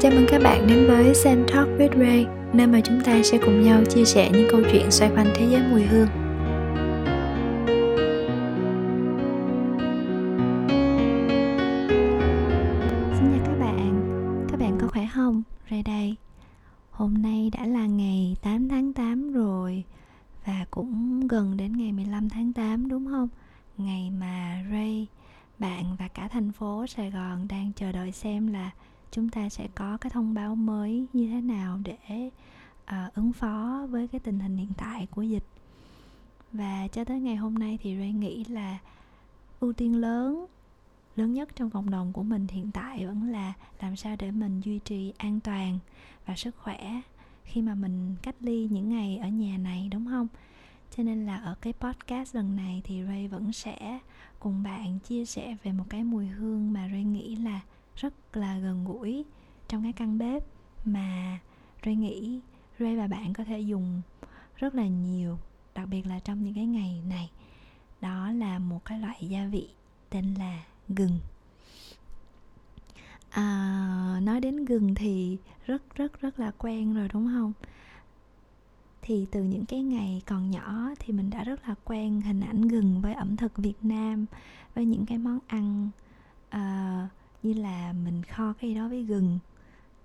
Chào mừng các bạn đến với Sen Talk with Ray, nơi mà chúng ta sẽ cùng nhau chia sẻ những câu chuyện xoay quanh thế giới mùi hương. Xin chào các bạn, các bạn có khỏe không? Ray đây. Hôm nay đã là ngày 8 tháng 8 rồi và cũng gần đến ngày 15 tháng 8 đúng không? Ngày mà Ray, bạn và cả thành phố Sài Gòn đang chờ đợi xem là chúng ta sẽ có cái thông báo mới như thế nào để uh, ứng phó với cái tình hình hiện tại của dịch. Và cho tới ngày hôm nay thì Ray nghĩ là ưu tiên lớn lớn nhất trong cộng đồng của mình hiện tại vẫn là làm sao để mình duy trì an toàn và sức khỏe khi mà mình cách ly những ngày ở nhà này đúng không? Cho nên là ở cái podcast lần này thì Ray vẫn sẽ cùng bạn chia sẻ về một cái mùi hương mà Ray nghĩ là rất là gần gũi trong cái căn bếp mà Ray nghĩ Ray và bạn có thể dùng rất là nhiều đặc biệt là trong những cái ngày này. Đó là một cái loại gia vị tên là gừng. À, nói đến gừng thì rất rất rất là quen rồi đúng không? Thì từ những cái ngày còn nhỏ thì mình đã rất là quen hình ảnh gừng với ẩm thực Việt Nam với những cái món ăn uh, như là mình kho cái gì đó với gừng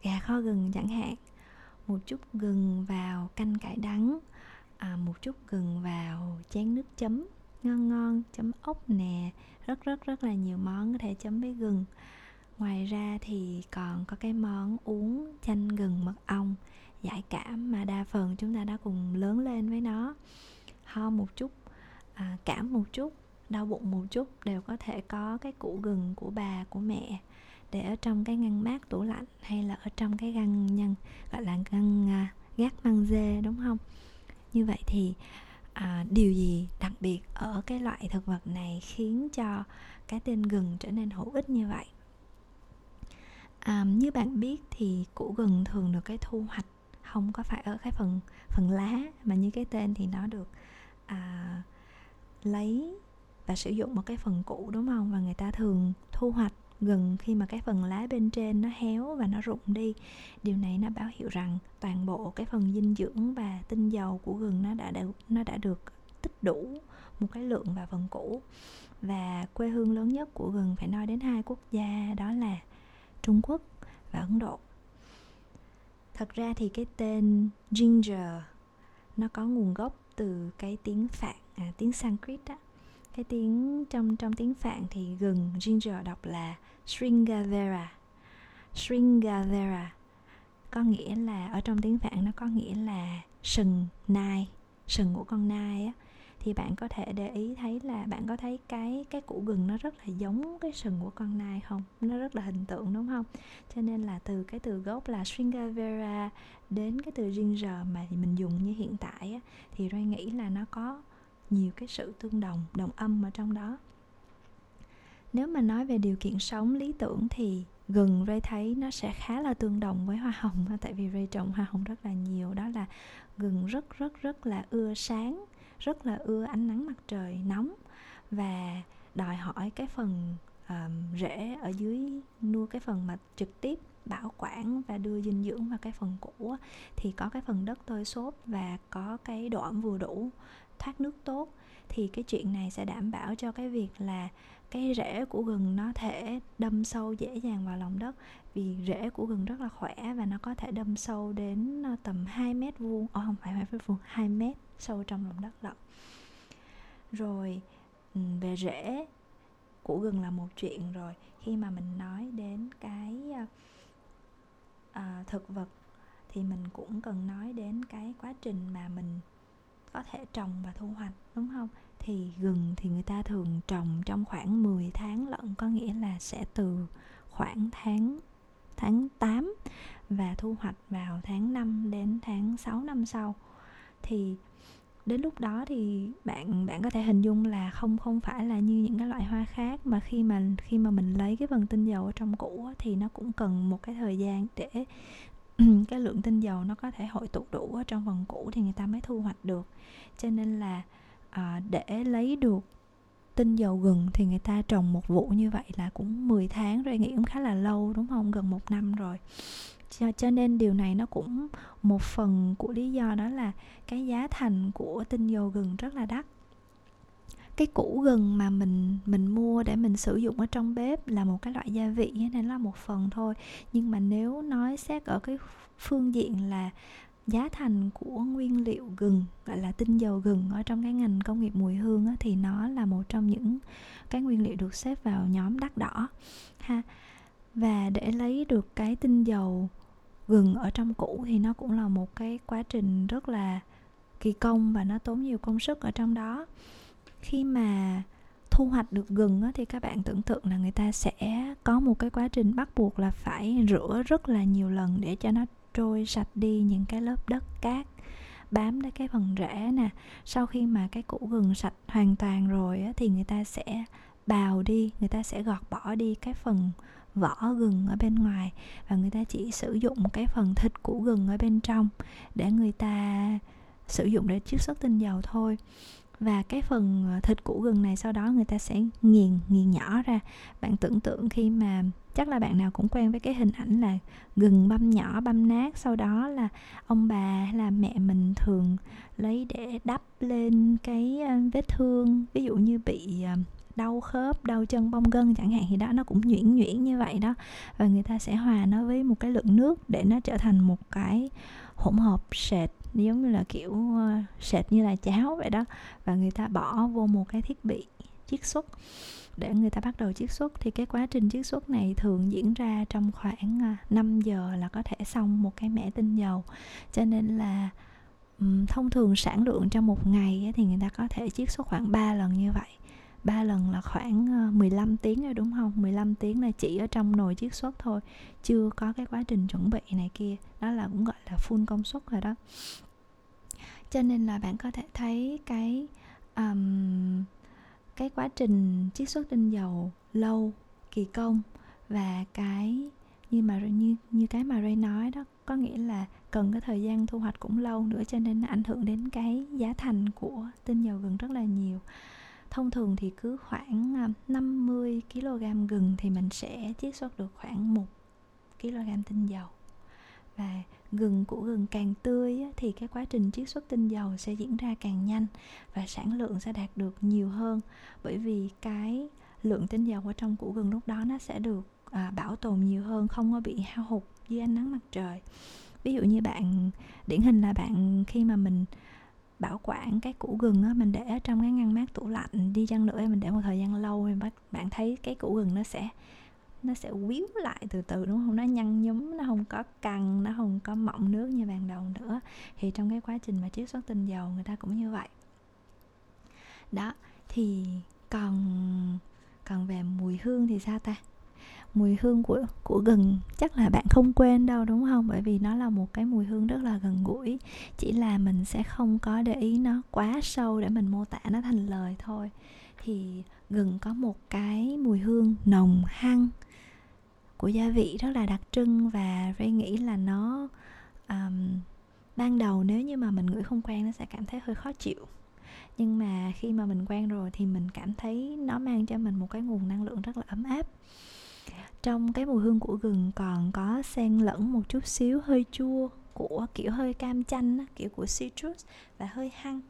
gà kho gừng chẳng hạn. Một chút gừng vào canh cải đắng à, một chút gừng vào chén nước chấm ngon ngon chấm ốc nè rất rất rất là nhiều món có thể chấm với gừng. Ngoài ra thì còn có cái món uống chanh gừng mật ong giải cảm mà đa phần chúng ta đã cùng lớn lên với nó. Ho một chút à, cảm một chút đau bụng một chút đều có thể có cái củ gừng của bà của mẹ để ở trong cái ngăn mát tủ lạnh hay là ở trong cái ngăn nhân gọi là ngăn à, gác măng dê đúng không? Như vậy thì à, điều gì đặc biệt ở cái loại thực vật này khiến cho cái tên gừng trở nên hữu ích như vậy? À, như bạn biết thì củ gừng thường được cái thu hoạch không có phải ở cái phần phần lá mà như cái tên thì nó được à, lấy và sử dụng một cái phần cũ đúng không? Và người ta thường thu hoạch gừng khi mà cái phần lá bên trên nó héo và nó rụng đi. Điều này nó báo hiệu rằng toàn bộ cái phần dinh dưỡng và tinh dầu của gừng nó đã được nó đã được tích đủ một cái lượng và phần cũ. Và quê hương lớn nhất của gừng phải nói đến hai quốc gia đó là Trung Quốc và Ấn Độ. Thật ra thì cái tên ginger nó có nguồn gốc từ cái tiếng phạn à, tiếng sanskrit á cái tiếng trong trong tiếng phạn thì gừng ginger đọc là Sringavera Sringavera có nghĩa là ở trong tiếng Phạn nó có nghĩa là sừng nai sừng của con nai á. Thì bạn có thể để ý thấy là bạn có thấy cái cái củ gừng nó rất là giống cái sừng của con nai không? Nó rất là hình tượng đúng không? Cho nên là từ cái từ gốc là Sringavera đến cái từ ginger mà mình dùng như hiện tại á, thì Ray nghĩ là nó có nhiều cái sự tương đồng đồng âm ở trong đó. Nếu mà nói về điều kiện sống lý tưởng thì gừng Ray thấy nó sẽ khá là tương đồng với hoa hồng tại vì Ray trồng hoa hồng rất là nhiều đó là gừng rất rất rất là ưa sáng rất là ưa ánh nắng mặt trời nóng và đòi hỏi cái phần um, rễ ở dưới nuôi cái phần mà trực tiếp bảo quản và đưa dinh dưỡng vào cái phần củ thì có cái phần đất tơi xốp và có cái độ ẩm vừa đủ thoát nước tốt thì cái chuyện này sẽ đảm bảo cho cái việc là cái rễ của gừng nó thể đâm sâu dễ dàng vào lòng đất vì rễ của gừng rất là khỏe và nó có thể đâm sâu đến ờ, tầm 2 mét vuông, oh, không phải 2 mét vuông, 2 mét sâu trong lòng đất lận. Rồi ừ, về rễ của gừng là một chuyện rồi khi mà mình nói đến cái à, thực vật thì mình cũng cần nói đến cái quá trình mà mình có thể trồng và thu hoạch, đúng không? Thì gừng thì người ta thường trồng trong khoảng 10 tháng lận, có nghĩa là sẽ từ khoảng tháng tháng 8 và thu hoạch vào tháng 5 đến tháng 6 năm sau. Thì đến lúc đó thì bạn bạn có thể hình dung là không không phải là như những cái loại hoa khác, mà khi mà khi mà mình lấy cái phần tinh dầu ở trong củ thì nó cũng cần một cái thời gian để cái lượng tinh dầu nó có thể hội tụ đủ ở trong phần củ thì người ta mới thu hoạch được. Cho nên là à, để lấy được tinh dầu gừng thì người ta trồng một vụ như vậy là cũng 10 tháng rồi nghĩ cũng khá là lâu đúng không? Gần một năm rồi. Cho, cho nên điều này nó cũng một phần của lý do đó là cái giá thành của tinh dầu gừng rất là đắt cái củ gừng mà mình mình mua để mình sử dụng ở trong bếp là một cái loại gia vị nên là một phần thôi. Nhưng mà nếu nói xét ở cái phương diện là giá thành của nguyên liệu gừng gọi là tinh dầu gừng ở trong cái ngành công nghiệp mùi hương á, thì nó là một trong những cái nguyên liệu được xếp vào nhóm đắt đỏ ha. Và để lấy được cái tinh dầu gừng ở trong củ thì nó cũng là một cái quá trình rất là kỳ công và nó tốn nhiều công sức ở trong đó khi mà thu hoạch được gừng á, thì các bạn tưởng tượng là người ta sẽ có một cái quá trình bắt buộc là phải rửa rất là nhiều lần để cho nó trôi sạch đi những cái lớp đất cát bám đến cái phần rễ nè. Sau khi mà cái củ gừng sạch hoàn toàn rồi á, thì người ta sẽ bào đi người ta sẽ gọt bỏ đi cái phần vỏ gừng ở bên ngoài và người ta chỉ sử dụng cái phần thịt của gừng ở bên trong để người ta sử dụng để chiết xuất tinh dầu thôi và cái phần ờ, thịt củ gừng này sau đó người ta sẽ nghiền nghiền nhỏ ra. Bạn tưởng tượng khi mà chắc là bạn nào cũng quen với cái hình ảnh là gừng băm nhỏ, băm nát, sau đó là ông bà hay là mẹ mình thường lấy để đắp lên cái ờ, vết thương, ví dụ như bị ờ, đau khớp, đau chân bong gân chẳng hạn, thì đó nó cũng nhuyễn nhuyễn như vậy đó. Và người ta sẽ hòa nó với một cái lượng nước để nó trở thành một cái hỗn hợp sệt giống như là, kiểu ờ, sệt như là cháo vậy đó. Và người ta bỏ vô một cái thiết bị chiết xuất. Để người ta bắt đầu chiết xuất. Thì cái quá trình chiết xuất này thường diễn ra trong khoảng ờ, 5 giờ là có thể xong một cái mẻ tinh dầu. Cho nên là thông thường sản lượng trong một ngày thì người ta có thể chiết xuất khoảng 3 lần như vậy. 3 lần là khoảng ờ, 15 tiếng rồi đúng không? 15 tiếng là chỉ ở trong nồi chiết xuất thôi chưa có cái quá trình chuẩn bị này kia. Đó là cũng gọi là full công suất rồi đó. Cho nên là bạn có thể thấy cái um, cái quá trình chiết xuất tinh dầu lâu kỳ công và cái như mà như như cái mà Ray nói đó có nghĩa là cần cái thời gian thu hoạch cũng lâu nữa cho nên nó ảnh hưởng đến cái giá thành của tinh dầu gừng rất là nhiều thông thường thì cứ khoảng à, 50 kg gừng thì mình sẽ chiết xuất được khoảng 1 kg tinh dầu. Và gừng của gừng càng tươi thì cái quá trình chiết xuất tinh dầu sẽ diễn ra càng nhanh và sản lượng sẽ đạt được nhiều hơn. Bởi vì cái lượng tinh dầu ở trong củ gừng lúc đó nó sẽ được à, bảo tồn nhiều hơn không có bị hao hụt dưới ánh nắng mặt trời. Ví dụ như bạn điển hình là bạn khi mà mình bảo quản cái củ gừng á, mình để trong cái ngăn mát tủ lạnh, đi chăng nữa mình để một thời gian lâu thì bạn thấy cái củ gừng nó sẽ nó sẽ quýu lại từ từ, đúng không? Nó nhăn nhúm, nó không có căng, nó không có mọng nước như ban đầu nữa. Thì trong cái quá trình mà chiết xuất tinh dầu người ta cũng như vậy. Đó, thì còn còn về mùi hương thì sao ta? Mùi hương của của gừng. Chắc là bạn không quên đâu đúng không? Bởi vì nó là một cái mùi hương rất là gần gũi. Chỉ là mình sẽ không có để ý nó quá sâu để mình mô tả nó thành lời thôi. Thì gừng có một cái mùi hương nồng hăng của gia vị rất là đặc trưng và Ray nghĩ là nó um, ban đầu nếu như mà mình ngửi không quen nó sẽ cảm thấy hơi khó chịu. Nhưng mà khi mà mình quen rồi thì mình cảm thấy nó mang cho mình một cái nguồn năng lượng rất là ấm áp trong cái mùi hương của gừng còn có xen lẫn một chút xíu hơi chua của kiểu hơi cam chanh kiểu của citrus và hơi hăng.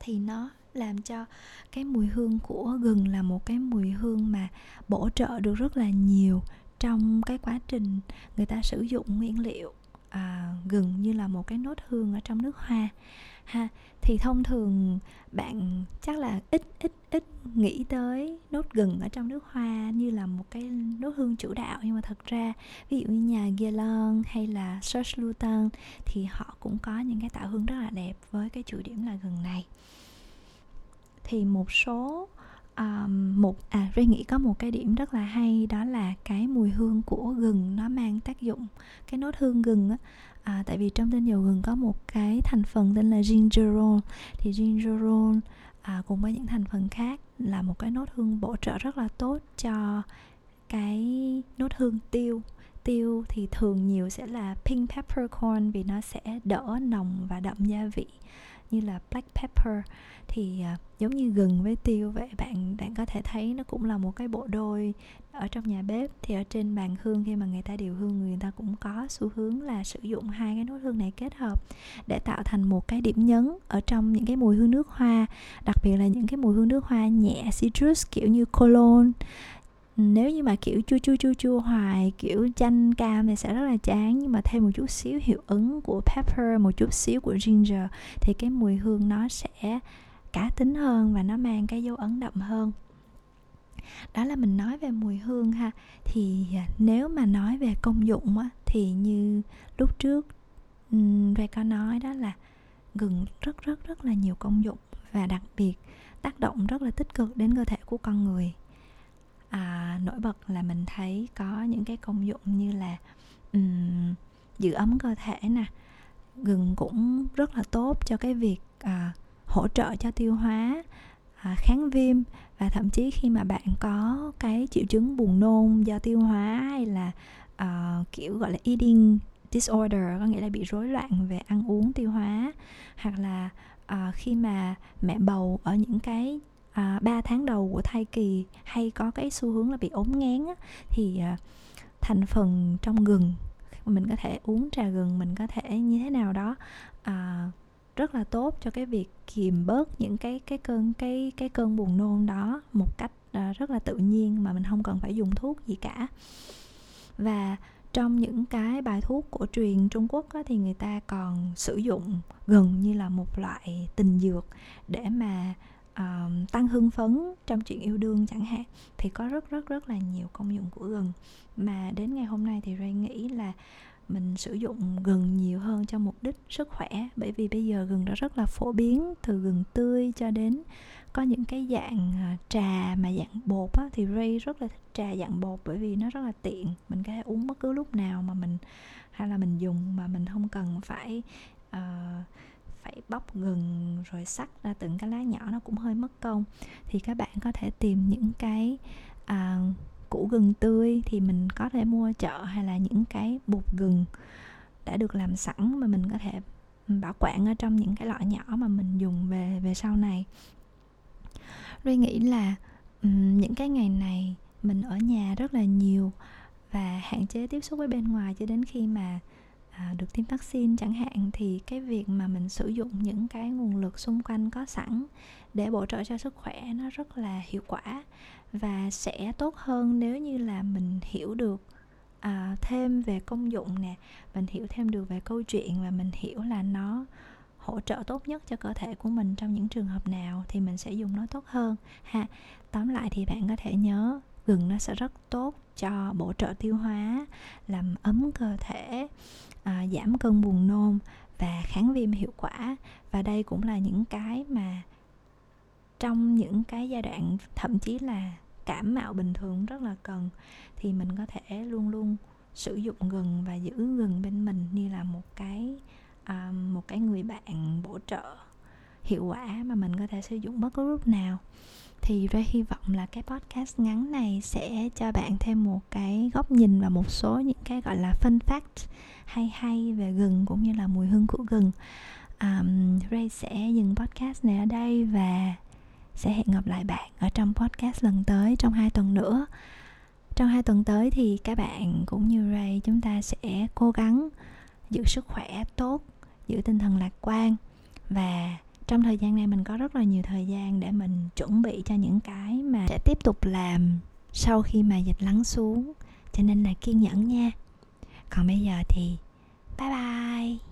Thì nó làm cho cái mùi hương của gừng là một cái mùi hương mà bổ trợ được rất là nhiều trong cái quá trình người ta sử dụng nguyên liệu à, gừng như là một cái nốt hương ở trong nước hoa ha, thì thông thường bạn chắc là ít ít ít nghĩ tới nốt gừng ở trong nước hoa như là một cái nốt hương chủ đạo. Nhưng mà thật ra, ví dụ như nhà Guerlain hay là Serge Lutens thì họ cũng có những cái tạo hương rất là đẹp với cái chủ điểm là gừng này. Thì một số um, một à Ray nghĩ có một cái điểm rất là hay đó là cái mùi hương của gừng nó mang tác dụng cái nốt hương gừng á. À, tại vì trong tinh dầu gừng có một cái thành phần tên là gingerol thì gingerol à, cùng với những thành phần khác là một cái nốt hương bổ trợ rất là tốt cho cái nốt hương tiêu. Tiêu thì thường nhiều sẽ là pink peppercorn vì nó sẽ đỡ nồng và đậm gia vị như là black pepper. Thì uh, giống như gừng với tiêu vậy bạn bạn có thể thấy nó cũng là một cái bộ đôi ở trong nhà bếp. Thì ở trên bàn hương khi mà người ta điều hương người ta cũng có xu hướng là sử dụng hai cái nốt hương này kết hợp để tạo thành một cái điểm nhấn ở trong những cái mùi hương nước hoa đặc biệt là những cái mùi hương nước hoa nhẹ citrus kiểu như cologne nếu như mà kiểu chua chua chua chua hoài kiểu chanh cam thì sẽ rất là chán nhưng mà thêm một chút xíu hiệu ứng của pepper một chút xíu của ginger thì cái mùi hương nó sẽ cá tính hơn và nó mang cái dấu ấn đậm hơn. Đó là mình nói về mùi hương ha. Thì à, nếu mà nói về công dụng á, thì như lúc trước Ray có nói đó là gừng rất rất rất là nhiều công dụng và đặc biệt tác động rất là tích cực đến cơ thể của con người à, nổi bật là mình thấy có những cái công dụng như là um, giữ ấm cơ thể nè. Gừng cũng rất là tốt cho cái việc à, hỗ trợ cho tiêu hóa à, kháng viêm. Và thậm chí khi mà bạn có cái triệu chứng buồn nôn do tiêu hóa hay là à, kiểu gọi là eating disorder có nghĩa là bị rối loạn về ăn uống tiêu hóa hoặc là à, khi mà mẹ bầu ở những cái à, 3 tháng đầu của thai kỳ hay có cái xu hướng là bị ốm ngán á, thì à, thành phần trong gừng mình có thể uống trà gừng mình có thể như thế nào đó à, rất là tốt cho cái việc kiềm bớt những cái cái cơn cái cái cơn buồn nôn đó một cách à, rất là tự nhiên mà mình không cần phải dùng thuốc gì cả. Và trong những cái bài thuốc cổ truyền Trung Quốc á, thì người ta còn sử dụng gừng như là một loại tình dược để mà uh, tăng hưng phấn trong chuyện yêu đương chẳng hạn thì có rất rất rất là nhiều công dụng của gừng. Mà đến ngày hôm nay thì Ray nghĩ là mình sử dụng gừng nhiều hơn cho mục đích sức khỏe bởi vì bây giờ gừng đã rất là phổ biến từ gừng tươi cho đến có những cái dạng ờ, trà mà dạng bột á, thì Ray rất là thích trà dạng bột bởi vì nó rất là tiện. Mình có thể uống bất cứ lúc nào mà mình hay là mình dùng mà mình không cần phải uh, phải bóc gừng rồi sắc ra từng cái lá nhỏ nó cũng hơi mất công. Thì các bạn có thể tìm những cái à, củ gừng tươi thì mình có thể mua chợ hay là những cái bột gừng đã được làm sẵn mà mình có thể bảo quản ở trong những cái lọ nhỏ mà mình dùng về về sau này. Tôi nghĩ là um, những cái ngày này mình ở nhà rất là nhiều và hạn chế tiếp xúc với bên ngoài cho đến khi mà à, được tiêm vaccine chẳng hạn thì cái việc mà mình sử dụng những cái nguồn lực xung quanh có sẵn để bổ trợ cho sức khỏe nó rất là hiệu quả và sẽ tốt hơn nếu như là mình hiểu được à, thêm về công dụng nè mình hiểu thêm được về câu chuyện và mình hiểu là nó hỗ trợ tốt nhất cho cơ thể của mình trong những trường hợp nào thì mình sẽ dùng nó tốt hơn. Ha tóm lại thì bạn có thể nhớ gừng nó sẽ rất tốt cho bổ trợ tiêu hóa làm ấm cơ thể à, giảm cơn buồn nôn và kháng viêm hiệu quả. Và đây cũng là những cái mà trong những cái giai đoạn thậm chí là cảm mạo bình thường rất là cần thì mình có thể luôn luôn sử dụng gừng và giữ gừng bên mình như là một cái uh, một cái người bạn bổ trợ hiệu quả mà mình có thể sử dụng bất cứ lúc nào thì Ray hy vọng là cái podcast ngắn này sẽ cho bạn thêm một cái góc nhìn và một số những cái gọi là fun fact hay hay về gừng cũng như là mùi hương của gừng. Um, Ray sẽ dừng podcast này ở đây và sẽ hẹn gặp lại bạn ở trong podcast lần tới trong hai tuần nữa. Trong hai tuần tới thì các bạn cũng như Ray chúng ta sẽ cố gắng giữ sức khỏe tốt giữ tinh thần lạc quan và trong thời gian này mình có rất là nhiều thời gian để mình chuẩn bị cho những cái mà sẽ tiếp tục làm sau khi mà dịch lắng xuống. Cho nên là kiên nhẫn nha. Còn bây giờ thì bye bye.